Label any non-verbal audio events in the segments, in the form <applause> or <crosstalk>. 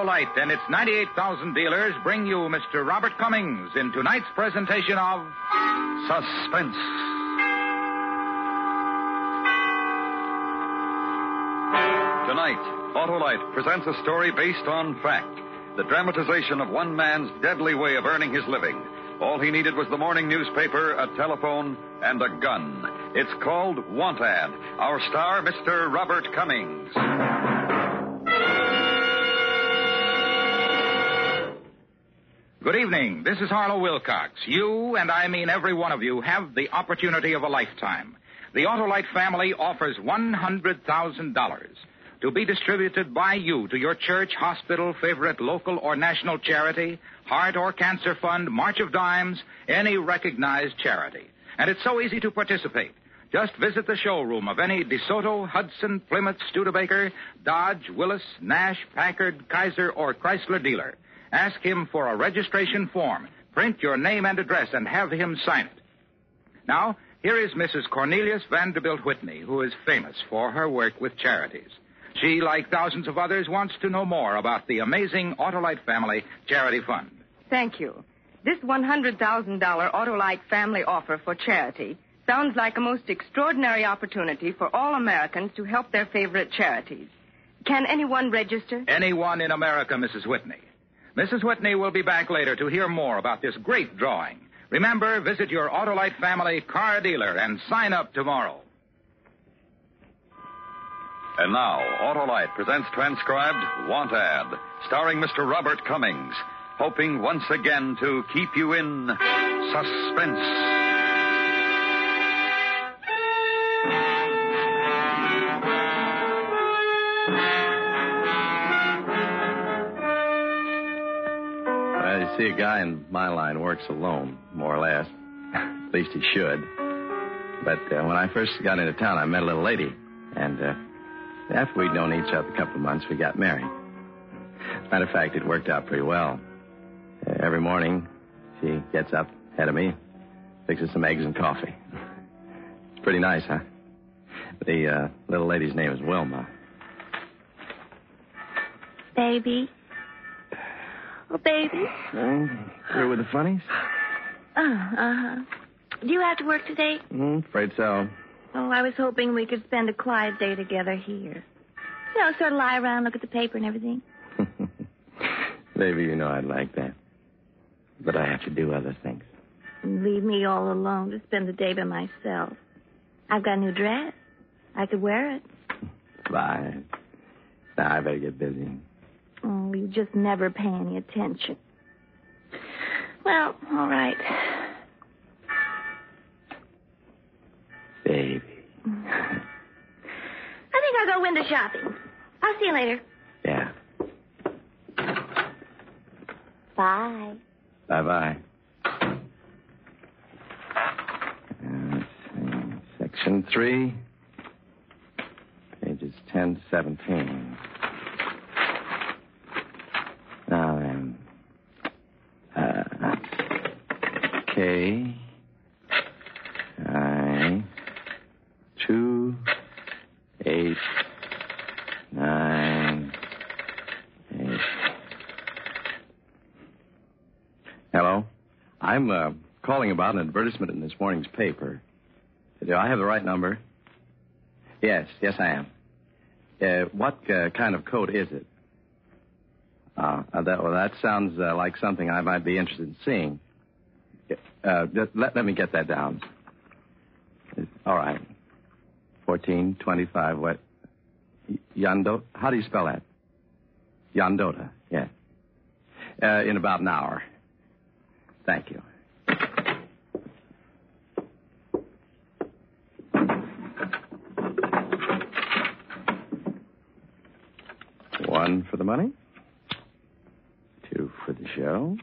Autolite and its 98,000 dealers bring you Mr. Robert Cummings in tonight's presentation of Suspense. Tonight, Autolite presents a story based on fact. The dramatization of one man's deadly way of earning his living. All he needed was the morning newspaper, a telephone, and a gun. It's called Want Ad. Our star, Mr. Robert Cummings. Good evening. This is Harlow Wilcox. You, and I mean every one of you, have the opportunity of a lifetime. The Autolite family offers $100,000 to be distributed by you to your church, hospital, favorite local or national charity, heart or cancer fund, March of Dimes, any recognized charity. And it's so easy to participate. Just visit the showroom of any DeSoto, Hudson, Plymouth, Studebaker, Dodge, Willys, Nash, Packard, Kaiser, or Chrysler dealer. Ask him for a registration form. Print your name and address and have him sign it. Now, here is Mrs. Cornelius Vanderbilt Whitney, who is famous for her work with charities. She, like thousands of others, wants to know more about the amazing Autolite Family Charity Fund. Thank you. This $100,000 Autolite family offer for charity sounds like a most extraordinary opportunity for all Americans to help their favorite charities. Can anyone register? Anyone in America, Mrs. Whitney. Mrs. Whitney will be back later to hear more about this great drawing. Remember, visit your Autolite family car dealer and sign up tomorrow. And now, Autolite presents transcribed Want Ad, starring Mr. Robert Cummings, hoping once again to keep you in suspense. See, a guy in my line works alone, more or less. At least he should. But uh, when I first got into town, I met a little lady. And uh, after we'd known each other a couple of months, we got married. Matter of fact, it worked out pretty well. Uh, every morning, she gets up ahead of me, fixes some eggs and coffee. It's <laughs> pretty nice, huh? The uh, little lady's name is Wilma. Baby. Oh, baby. Uh, through with the funnies? Uh, uh-huh. Do you have to work today? Mm, afraid so. Oh, I was hoping we could spend a quiet day together here. You know, sort of lie around, look at the paper and everything. <laughs> Baby, you know I'd like that. But I have to do other things. Leave me all alone to spend the day by myself. I've got a new dress. I could wear it. Bye. Now, I better get busy. Oh, you just never pay any attention. Well, all right. Baby. I think I'll go window shopping. I'll see you later. Yeah. Bye. Bye bye. Section 3, pages 10 to 17. Now then. Uh, K. I. 2. 8. 9. 8. Hello? I'm uh, calling about an advertisement in this morning's paper. Do I have the right number? Yes, yes, I am. Uh, what uh, kind of coat is it? Uh, that, well, that sounds uh, like something I might be interested in seeing. Uh, let, let me get that down. All right. 1425, what? Yando? How do you spell that? Yondota, yeah. Uh, in about an hour. Thank you. One for the money. Two for the show.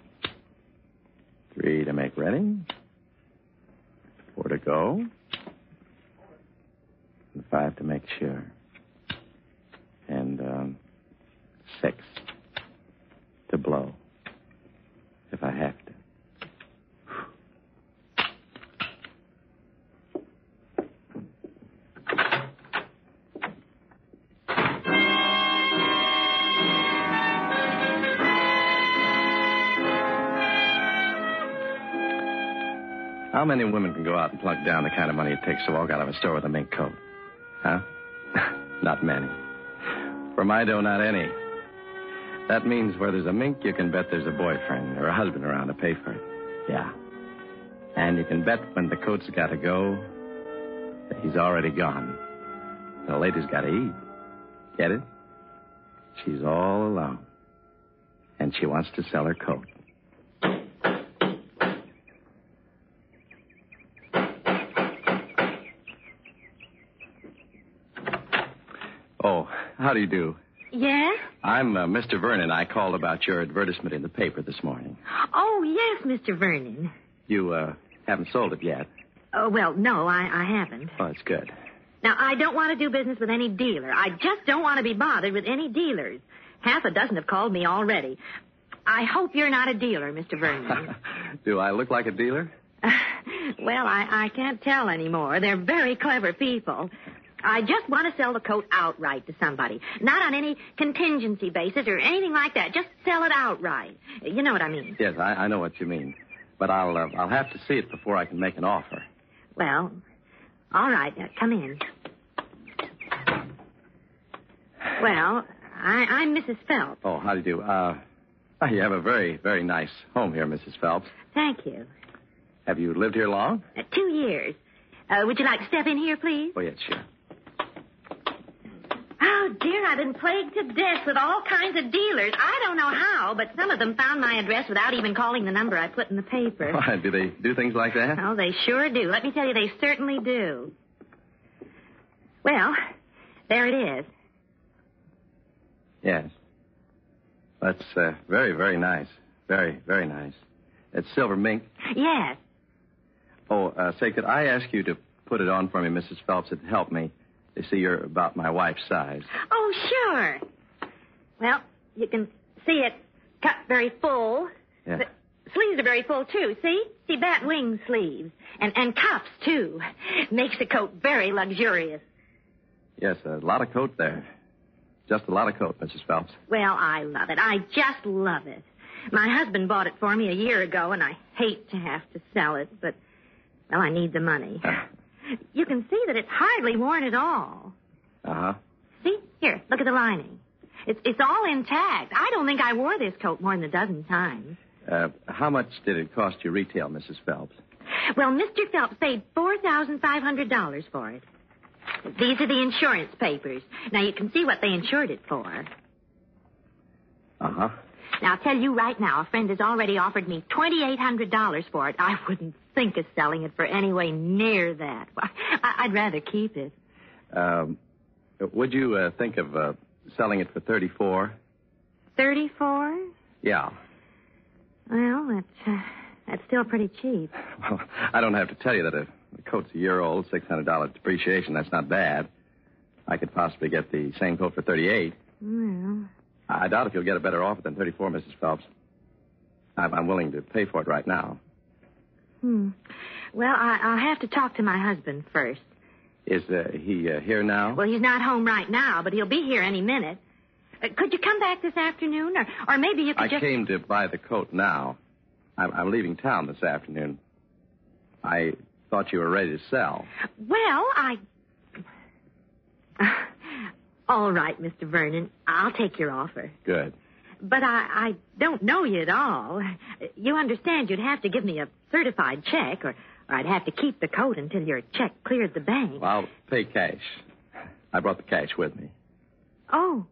Ready. Four to go. And five to make sure. Many women can go out and plunk down the kind of money it takes to walk out of a store with a mink coat? Huh? <laughs> not many. For my dough, not any. That means where there's a mink, you can bet there's a boyfriend or a husband around to pay for it. Yeah. And you can bet when the coat's got to go, that he's already gone. The lady's got to eat. Get it? She's all alone. And she wants to sell her coat. How do you do? Yes? I'm uh, Mr. Vernon. I called about your advertisement in the paper this morning. Oh, yes, Mr. Vernon. You uh, haven't sold it yet. Oh, well, no, I, I haven't. Oh, that's good. Now, I don't want to do business with any dealer. I just don't want to be bothered with any dealers. Half a dozen have called me already. I hope you're not a dealer, Mr. Vernon. <laughs> do I look like a dealer? <laughs> well, I, I can't tell anymore. They're very clever people. I just want to sell the coat outright to somebody. Not on any contingency basis or anything like that. Just sell it outright. You know what I mean. Yes, I, I know what you mean. But I'll uh, I'll have to see it before I can make an offer. Well, all right. Uh, come in. Well, I, I'm Mrs. Phelps. Oh, how do you do? Uh, you have a very, very nice home here, Mrs. Phelps. Thank you. Have you lived here long? Uh, two years. Uh, would you like to step in here, please? Oh, yes, sure. Oh, dear, I've been plagued to death with all kinds of dealers. I don't know how, but some of them found my address without even calling the number I put in the paper. <laughs> Why, do they do things like that? Oh, they sure do. Let me tell you, they certainly do. Well, there it is. Yes. That's uh, very, very nice. Very, very nice. It's silver mink. Yes. Oh, uh, say, could I ask you to put it on for me, Mrs. Phelps? It'd help me. You see, you're about my wife's size. Oh, sure. Well, you can see it cut very full. Yeah. The sleeves are very full, too. See? See, bat wing sleeves. And, and cuffs, too. Makes the coat very luxurious. Yes, a lot of coat there. Just a lot of coat, Mrs. Phelps. Well, I love it. I just love it. My husband bought it for me a year ago, and I hate to have to sell it, but, well, I need the money. Uh, You can see that it's hardly worn at all. Uh huh. See? Here, look at the lining. It's, it's all intact. I don't think I wore this coat more than a dozen times. Uh, how much did it cost you retail, Mrs. Phelps? Well, Mr. Phelps paid $4,500 for it. These are the insurance papers. Now, you can see what they insured it for. Uh huh. Now, I'll tell you right now, a friend has already offered me $2,800 for it. I wouldn't think of selling it for any way near that. <laughs> I'd rather keep it. Um, would you uh, think of uh, selling it for thirty-four? 34 Yeah. Well, that's, uh, that's still pretty cheap. <laughs> Well, I don't have to tell you that a, the coat's a year old, six hundred dollar depreciation. That's not bad. I could possibly get the same coat for thirty-eight. Well, I doubt if you'll get a better offer than thirty-four, Mrs. Phelps. I'm, I'm willing to pay for it right now. hmm. Well, I, I'll have to talk to my husband first. Is uh, he uh, here now? Well, he's not home right now, but he'll be here any minute. Uh, could you come back this afternoon, or or maybe you could I just came to buy the coat now. I'm, I'm leaving town this afternoon. I thought you were ready to sell. Well, I All right, Mr. Vernon. I'll take your offer. Good. But I, I don't know you at all. You understand you'd have to give me a certified check, or, or I'd have to keep the coat until your check cleared the bank. Well, I'll pay cash. I brought the cash with me. Oh.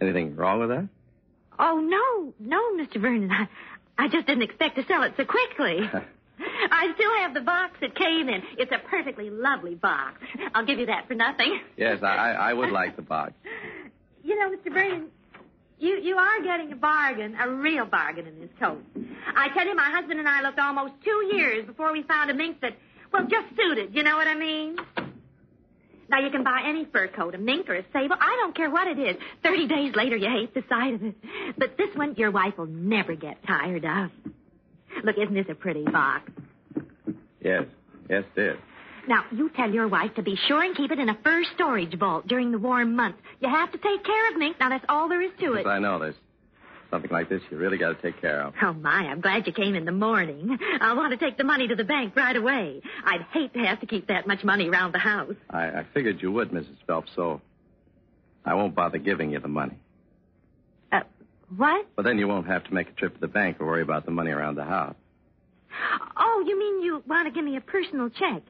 Anything wrong with that? Oh, no, no, Mr. Vernon. I, I just didn't expect to sell it so quickly. <laughs> I still have the box it came in. It's a perfectly lovely box. I'll give you that for nothing. Yes, I, I would like the box. You know, Mr. Vernon, you, you are getting a bargain, a real bargain in this coat. I tell you, my husband and I looked almost two years before we found a mink that, well, just suited. You know what I mean? Now, you can buy any fur coat, a mink or a sable. I don't care what it is. Thirty days later, you hate the sight of it. But this one, your wife will never get tired of. Look, isn't this a pretty box? Yes. Yes, it is. Now, you tell your wife to be sure and keep it in a fur storage vault during the warm months. You have to take care of mink. Now, that's all there is to Yes, it. I know. There's something like this you really got to take care of. Oh, my, I'm glad you came in the morning. I'll want to take the money to the bank right away. I'd hate to have to keep that much money around the house. I, I figured you would, Mrs. Phelps, so I won't bother giving you the money. What? Well, then you won't have to make a trip to the bank or worry about the money around the house. Oh, you mean you want to give me a personal check?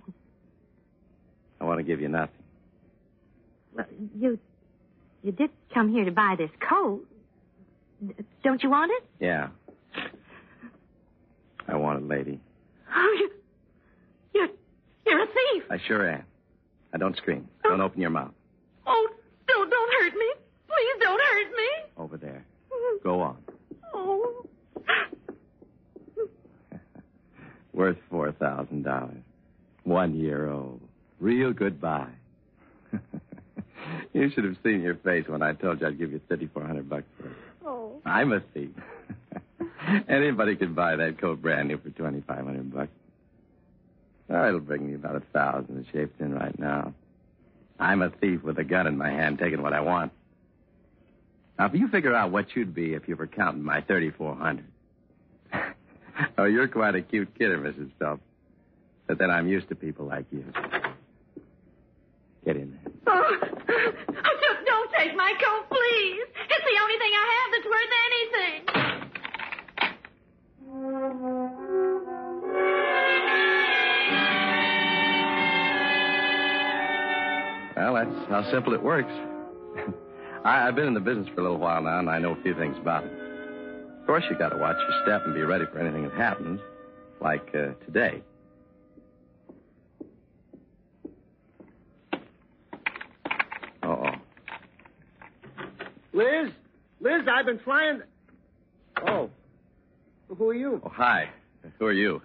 I want to give you nothing. Well, you, you did come here to buy this coat. Don't you want it? Yeah. I want it, lady. Oh, you, you're, you're a thief. I sure am. Now, don't scream. Oh. Don't open your mouth. Oh, don't, don't hurt me. Please don't hurt me. Over there. Go on. Oh. <laughs> Worth four thousand dollars. One year old. Real goodbye. <laughs> you should have seen your face when I told you I'd give you thirty four hundred bucks for it. Oh. I'm a thief. Anybody could buy that coat brand new for twenty five hundred bucks. Oh, it'll bring me about a thousand shaped in right now. I'm a thief with a gun in my hand, taking what I want. Now, if you figure out what you'd be if you were counting my thirty four hundred. <laughs> oh, you're quite a cute kidder, Mrs. Phelps. But then I'm used to people like you. Get in there. <laughs> Oh, just don't take my coat, please. It's the only thing I have that's worth anything. Well, that's how simple it works. I, I've been in the business for a little while now, and I know a few things about it. Of course, you got to watch your step and be ready for anything that happens, like uh, today. Uh-oh. Liz? Liz, I've been flying. Oh. Who are you? Oh, hi. Who are you?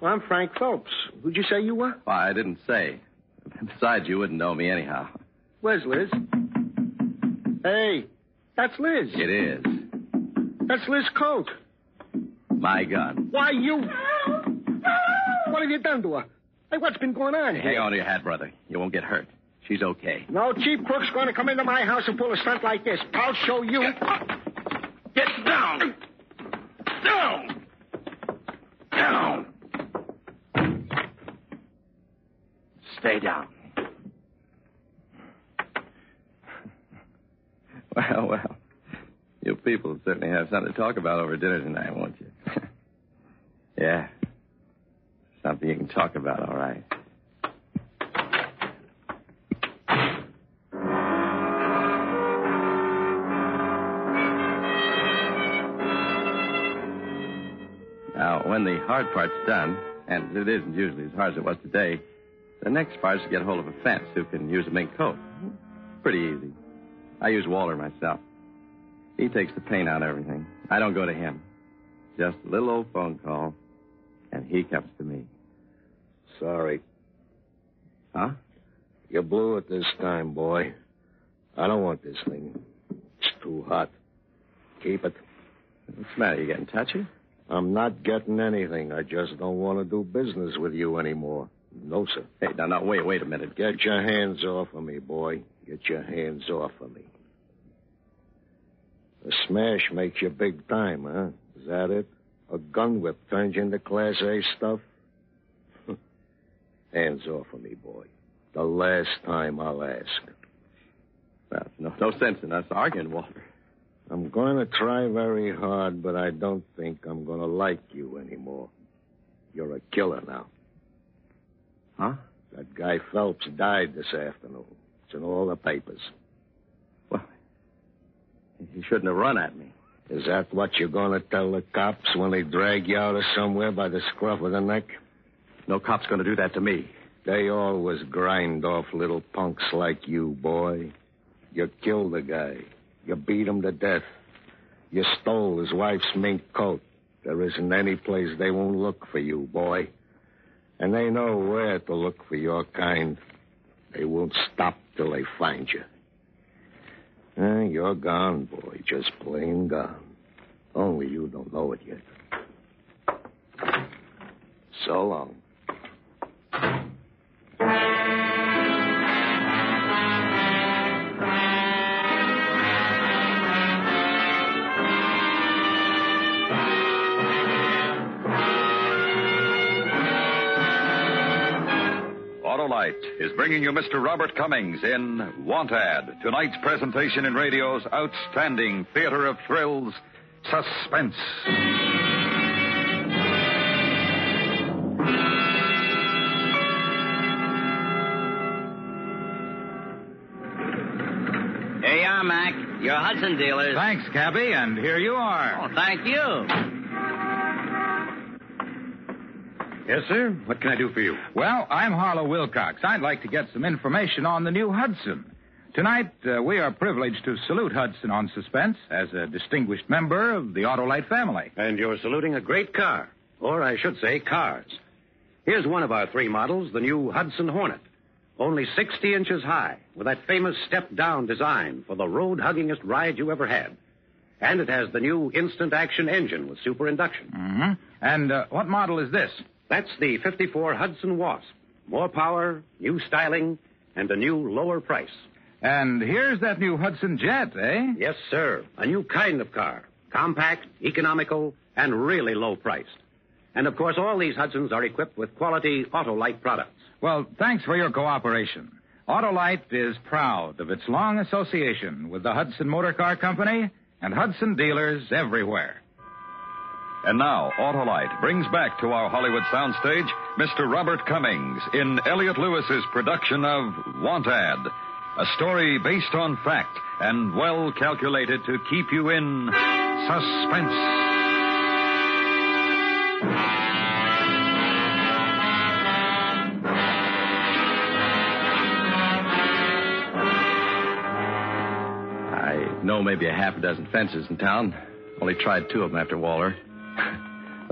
Well, I'm Frank Phelps. Who'd you say you were? Well, I didn't say. Besides, you wouldn't know me anyhow. Where's Liz? Hey, that's Liz. It is. That's Liz Coat. My gun. Why, you. What have you done to her? Hey, what's been going on Hang on to your hat, brother. You won't get hurt. She's okay. No cheap crook's going to come into my house and pull a stunt like this. I'll show you. Get down! Down! Down! Stay down. Well, well. You people certainly have something to talk about over dinner tonight, won't you? <laughs> yeah. Something you can talk about, all right. Now, when the hard part's done, and it isn't usually as hard as it was today, the next part is to get hold of a fence who can use a mink coat. Pretty easy. I use Walter myself. He takes the pain out of everything. I don't go to him. Just a little old phone call, and he comes to me. Sorry. Huh? You blew it this time, boy. I don't want this thing. It's too hot. Keep it. What's the matter? You getting touchy? I'm not getting anything. I just don't want to do business with you anymore. No, sir. Hey, now, now, wait, wait a minute. Get your hands off of me, boy. Get your hands off of me. The smash makes you big time, huh? Is that it? A gun whip turns you into Class A stuff? <laughs> hands off of me, boy. The last time I'll ask. Well, no, no sense in us arguing, Walter. I'm going to try very hard, but I don't think I'm going to like you anymore. You're a killer now. Huh? That guy Phelps died this afternoon. It's in all the papers. He shouldn't have run at me. Is that what you're going to tell the cops when they drag you out of somewhere by the scruff of the neck? No cop's going to do that to me. They always grind off little punks like you, boy. You killed the guy. You beat him to death. You stole his wife's mink coat. There isn't any place they won't look for you, boy. And they know where to look for your kind. They won't stop till they find you. Eh, you're gone, boy. Just plain gone. Only you don't know it yet. So long. Autolite is bringing you Mr. Robert Cummings in Want Ad, tonight's presentation in radio's outstanding theater of thrills, Suspense. Here you are, Mac. Your Hudson dealers. Thanks, Cabby, and here you are. Oh, thank you. Yes, sir. What can I do for you? Well, I'm Harlow Wilcox. I'd like to get some information on the new Hudson. Tonight, uh, we are privileged to salute Hudson on Suspense as a distinguished member of the Autolite family. And you're saluting a great car. Or I should say, cars. Here's one of our three models, the new Hudson Hornet. Only 60 inches high, with that famous step down design for the road huggingest ride you ever had. And it has the new instant action engine with super induction. Mm-hmm. And uh, what model is this? That's the 54 Hudson Wasp. More power, new styling, and a new lower price. And here's that new Hudson Jet, eh? Yes, sir. A new kind of car. Compact, economical, and really low priced. And of course, all these Hudsons are equipped with quality Autolite products. Well, thanks for your cooperation. Autolite is proud of its long association with the Hudson Motor Car Company and Hudson dealers everywhere. And now, Autolite brings back to our Hollywood soundstage Mr. Robert Cummings in Elliot Lewis's production of Want Ad, a story based on fact and well calculated to keep you in suspense. I know maybe a half a dozen fences in town. Only tried two of them after Waller.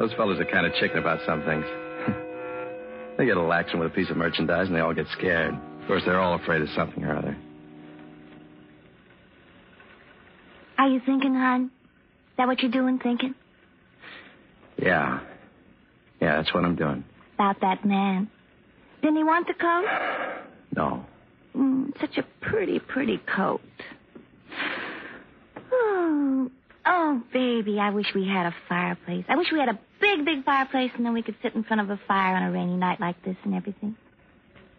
Those fellows are kind of chicken about some things. <laughs> they get a little action with a piece of merchandise and they all get scared. Of course, they're all afraid of something or other. Are you thinking, hon? Is that what you're doing, thinking? Yeah. Yeah, that's what I'm doing. About that man. Didn't he want the coat? <sighs> No. Mm, such a pretty, pretty coat. <sighs> Oh, oh, baby, I wish we had a fireplace. I wish we had a big, big fireplace and then we could sit in front of a fire on a rainy night like this and everything.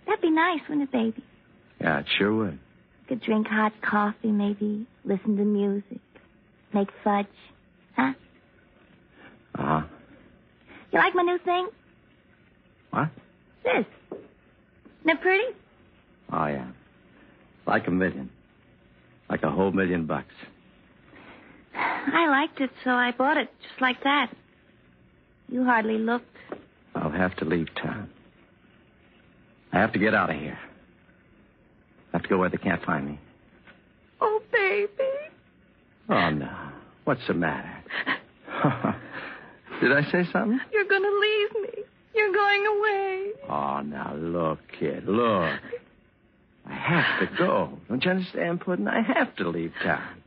That'd be nice, wouldn't it, baby? Yeah, it sure would. Could drink hot coffee, maybe, listen to music, make fudge. Huh? Uh huh. You like my new thing? What? This. Isn't it pretty? Oh, yeah. Like a million. Like a whole million bucks. I liked it, so I bought it just like that. You hardly looked. I'll have to leave town. I have to get out of here. I have to go where they can't find me. Oh, baby. Oh, no. What's the matter? <laughs> Did I say something? You're going to leave me. You're going away. Oh, now look, kid, look. I have to go. Don't you understand, Puddin'? I have to leave town.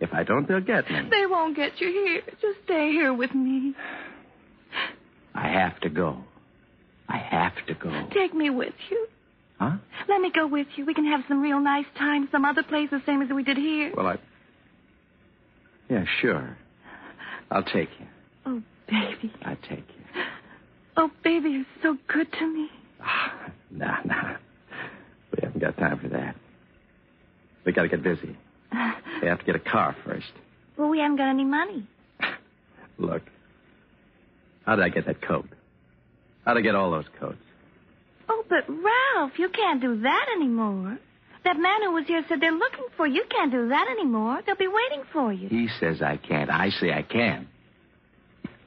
If I don't, they'll get me. They won't get you here. Just stay here with me. I have to go. I have to go. Take me with you. Huh? Let me go with you. We can have some real nice time some other place the same as we did here. Well, I. Yeah, sure. I'll take you. Oh, baby. I take you. Oh, baby, you're so good to me. Ah, nah, nah. We haven't got time for that. We got to get busy. <sighs> We have to get a car first. Well, we haven't got any money. Look, how did I get that coat? How did I get all those coats? Oh, but Ralph, you can't do that anymore. That man who was here said they're looking for you. You can't do that anymore. They'll be waiting for you. He says I can't. I say I can.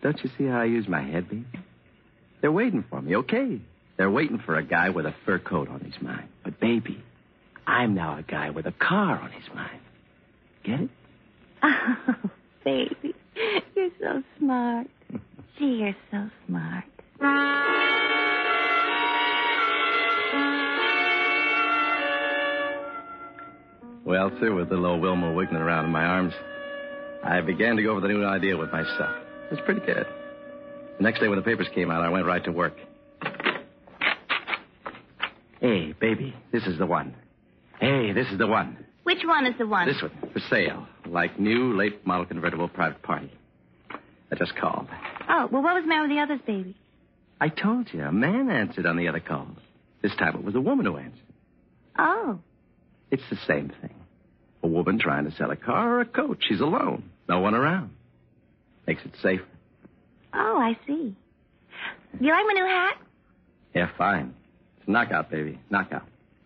Don't you see how I use my head, baby? They're waiting for me, okay? They're waiting for a guy with a fur coat on his mind. But, baby, I'm now a guy with a car on his mind. Get it? <laughs> Oh, baby, you're so smart. Gee, you're so smart. Well, sir, with little old Wilma wiggling around in my arms, I began to go over the new idea with myself. It was pretty good. The next day when the papers came out, I went right to work. Hey, baby, this is the one. Hey, this is the one. Which one is the one? This one, for sale. Like new, late model convertible private party. I just called. Oh, well, what was the matter with the others, baby? I told you, a man answered on the other calls. This time it was a woman who answered. Oh. It's the same thing. A woman trying to sell a car or a coat. She's alone. No one around. Makes it safer. Oh, I see. You like my new hat? Yeah, fine. It's a knockout, baby. Knockout.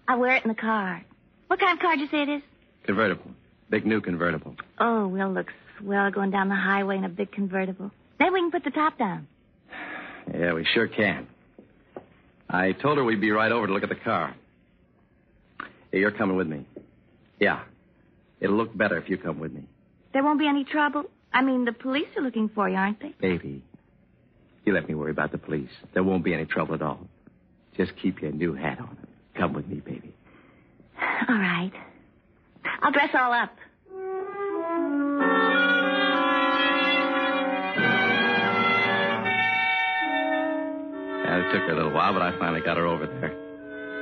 I'll wear it in the car. What kind of car did you say it is? Convertible. Big new convertible. Oh, we'll look swell going down the highway in a big convertible. Then we can put the top down. Yeah, we sure can. I told her we'd be right over to look at the car. Hey, you're coming with me. Yeah. It'll look better if you come with me. There won't be any trouble. I mean, the police are looking for you, aren't they? Baby, you let me worry about the police. There won't be any trouble at all. Just keep your new hat on. Come with me, baby. <sighs> All right. I'll dress all up. Took her a little while, but I finally got her over there.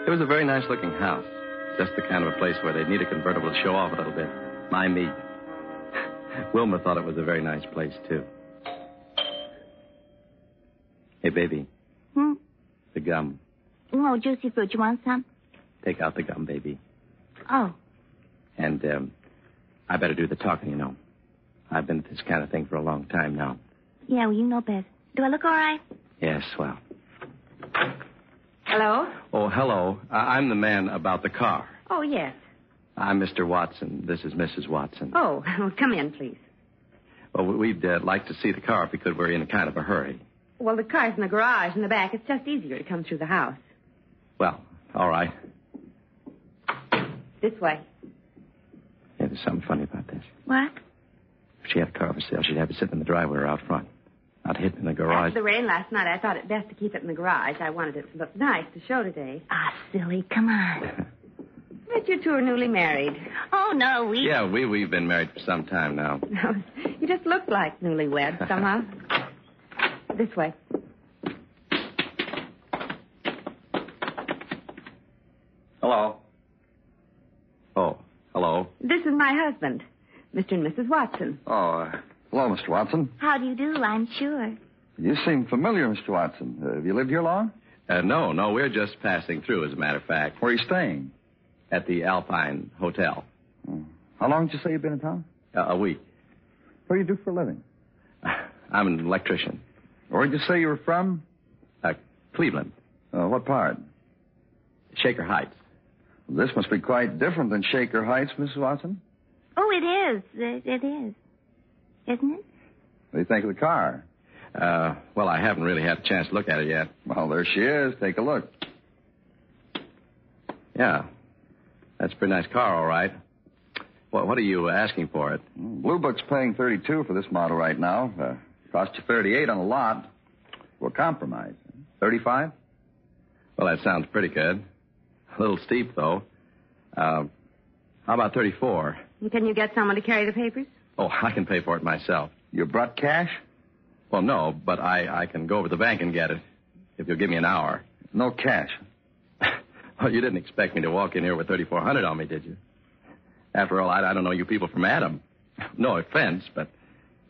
It was a very nice looking house. Just the kind of a place where they'd need a convertible to show off a little bit. My me. <laughs> Wilma thought it was a very nice place, too. Hey, baby. Hmm? The gum. Oh, juicy fruit. You want some? Take out the gum, baby. Oh. And, um, I better do the talking, you know. I've been at this kind of thing for a long time now. Yeah, well, you know best. Do I look all right? Yes, well. Hello? Oh, hello. I- I'm the man about the car. Oh, yes. I'm Mr. Watson. This is Mrs. Watson. Oh, <laughs> well, come in, please. Well, we'd uh, like to see the car if we could. We're in a kind of a hurry. Well, the car's in the garage in the back. It's just easier to come through the house. Well, all right. This way. Yeah, there's something funny about this. What? If she had a car for sale, she'd have it sitting in the driveway or out front. Not hidden in the garage. After the rain last night, I thought it best to keep it in the garage. I wanted it to look nice to show today. Ah, silly. Come on. <laughs> But you two are newly married. Oh, no, we... Yeah, we, we've been married for some time now. <laughs> you just look like newlyweds somehow. <laughs> this way. Hello. Oh, hello. This is my husband, Mr. and Mrs. Watson. Oh, uh, hello, Mr. Watson. How do you do, I'm sure. You seem familiar, Mr. Watson. Uh, have you lived here long? Uh, no, no, we're just passing through, as a matter of fact. Where are you staying? At the Alpine Hotel. Oh. How long did you say you've been in town? Uh, a week. What do you do for a living? <laughs> I'm an electrician. Where did you say you were from? Uh, Cleveland. Uh, what part? Shaker Heights. This must be quite different than Shaker Heights, Mrs. Watson. Oh, it is. It, it is. Isn't it? What do you think of the car? Uh, well, I haven't really had a chance to look at it yet. Well, there she is. Take a look. Yeah. That's a pretty nice car, all right. What, what are you asking for it? Blue Book's paying 32 for this model right now. Uh, cost you 38 on the lot. We'll compromise. 35? Well, that sounds pretty good. A little steep, though. Uh, how about 34? Can you get someone to carry the papers? Oh, I can pay for it myself. You brought cash? Well, no, but I, I can go over to the bank and get it if you'll give me an hour. No cash. <laughs> well, you didn't expect me to walk in here with 3400 on me, did you? After all, I, I don't know you people from Adam. <laughs> No offense, but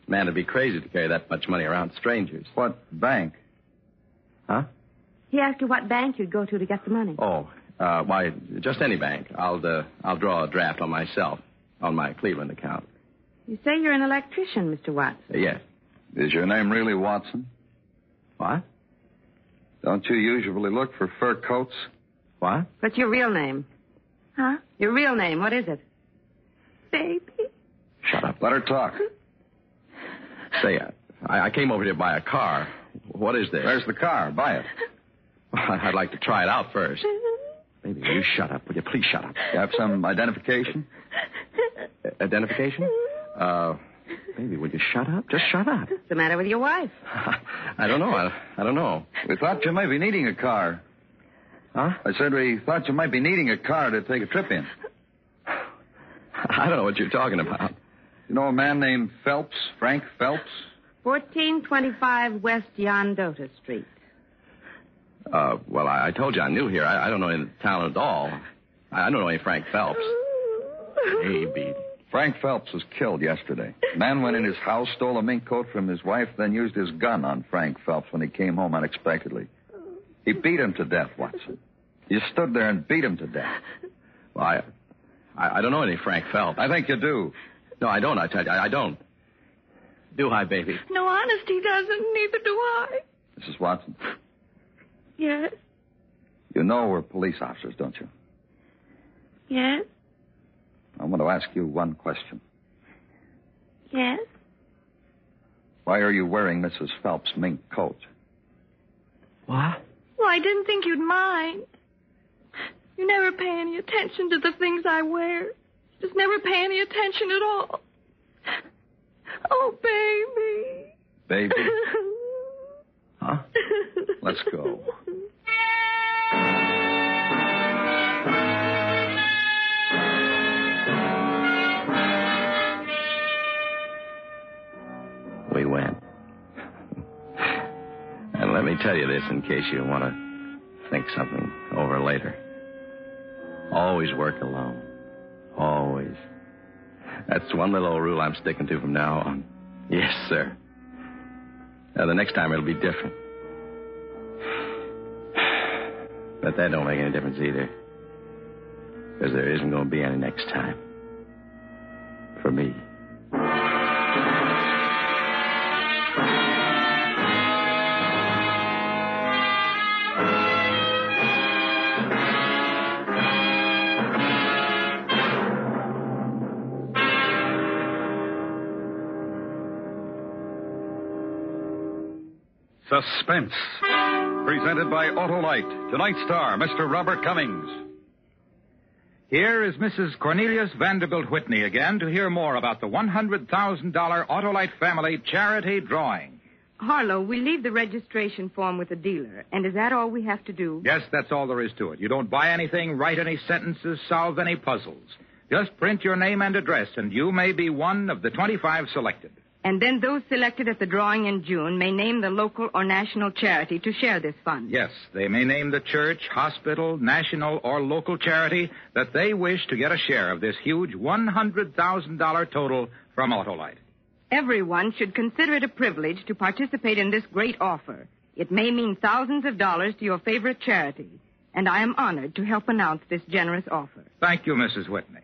man it'd be crazy to carry that much money around strangers. What bank? Huh? He asked you what bank you'd go to to get the money. Oh, Uh, why, just any bank. I'll uh, I'll draw a draft on myself on my Cleveland account. You say you're an electrician, Mr. Watson. Uh, yes. Is your name really Watson? What? Don't you usually look for fur coats? What? What's your real name? Huh? Your real name, what is it? Baby. Shut up. Let her talk. Say, uh, I, I came over here to buy a car. What is this? There's the car. Buy it. I'd like to try it out first. Baby, will you shut up? Will you please shut up? You have some identification? Identification? Uh, baby, will you shut up? Just shut up. What's the matter with your wife? <laughs> I don't know. I, I don't know. We thought you might be needing a car. Huh? I said we thought you might be needing a car to take a trip in. I don't know what you're talking about. You know a man named Phelps, Frank Phelps? 1425 West Yondota Street. Uh, well, I, I told you I'm new here. I, I don't know any town at all. I, I don't know any Frank Phelps. <laughs> Baby. Frank Phelps was killed yesterday. Man went in his house, stole a mink coat from his wife, then used his gun on Frank Phelps when he came home unexpectedly. He beat him to death, Watson. You stood there and beat him to death. Well, I, I, I don't know any Frank Phelps. I think you do. No, I don't. I tell you, I, I don't. Do I, baby? No, honest, he doesn't. Neither do I. Mrs. Watson, Yes, you know we're police officers, don't you? yes, I want to ask you one question. yes. Why are you wearing Mrs. Phelps' mink coat? What? Well, I didn't think you'd mind. You never pay any attention to the things I wear. Just never pay any attention at all. Oh, baby. Baby, <laughs> Huh? let's go. <laughs> me tell you this in case you want to think something over later. Always work alone. Always. That's one little old rule I'm sticking to from now on. Yes, sir. Now, the next time it'll be different. But that don't make any difference either. Because there isn't going to be any next time. Suspense. Presented by Autolite. Tonight's star, Mr. Robert Cummings. Here is Mrs. Cornelius Vanderbilt Whitney again to hear more about the $100,000 Autolite family charity drawing. Harlow, we leave the registration form with the dealer. And is that all we have to do? Yes, that's all there is to it. You don't buy anything, write any sentences, solve any puzzles. Just print your name and address, and you may be one of the 25 selected. And then those selected at the drawing in June may name the local or national charity to share this fund. Yes, they may name the church, hospital, national, or local charity that they wish to get a share of this huge $100,000 total from Autolite. Everyone should consider it a privilege to participate in this great offer. It may mean thousands of dollars to your favorite charity. And I am honored to help announce this generous offer. Thank you, Mrs. Whitney.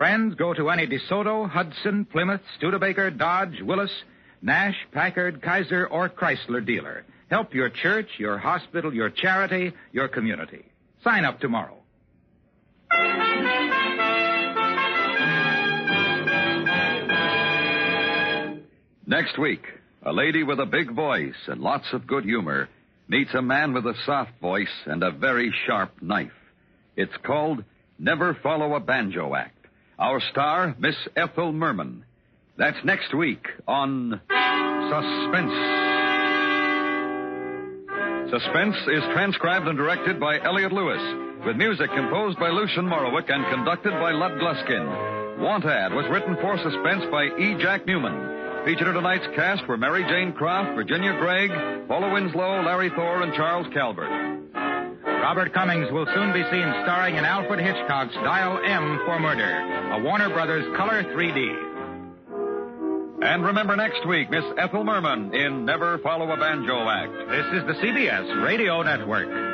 Friends, go to any DeSoto, Hudson, Plymouth, Studebaker, Dodge, Willys, Nash, Packard, Kaiser, or Chrysler dealer. Help your church, your hospital, your charity, your community. Sign up tomorrow. Next week, a lady with a big voice and lots of good humor meets a man with a soft voice and a very sharp knife. It's called Never Follow a Banjo Act. Our star, Miss Ethel Merman. That's next week on Suspense. Suspense is transcribed and directed by Elliot Lewis, with music composed by Lucien Moraweck and conducted by Lud Gluskin. Want Ad was written for Suspense by E. Jack Neuman. Featured in tonight's cast were Mary Jane Croft, Virginia Gregg, Paula Winslow, Larry Thor, and Charles Calvert. Robert Cummings will soon be seen starring in Alfred Hitchcock's Dial M for Murder, a Warner Brothers color 3D. And remember next week, Miss Ethel Merman in Never Follow a Banjo Act. This is the CBS Radio Network.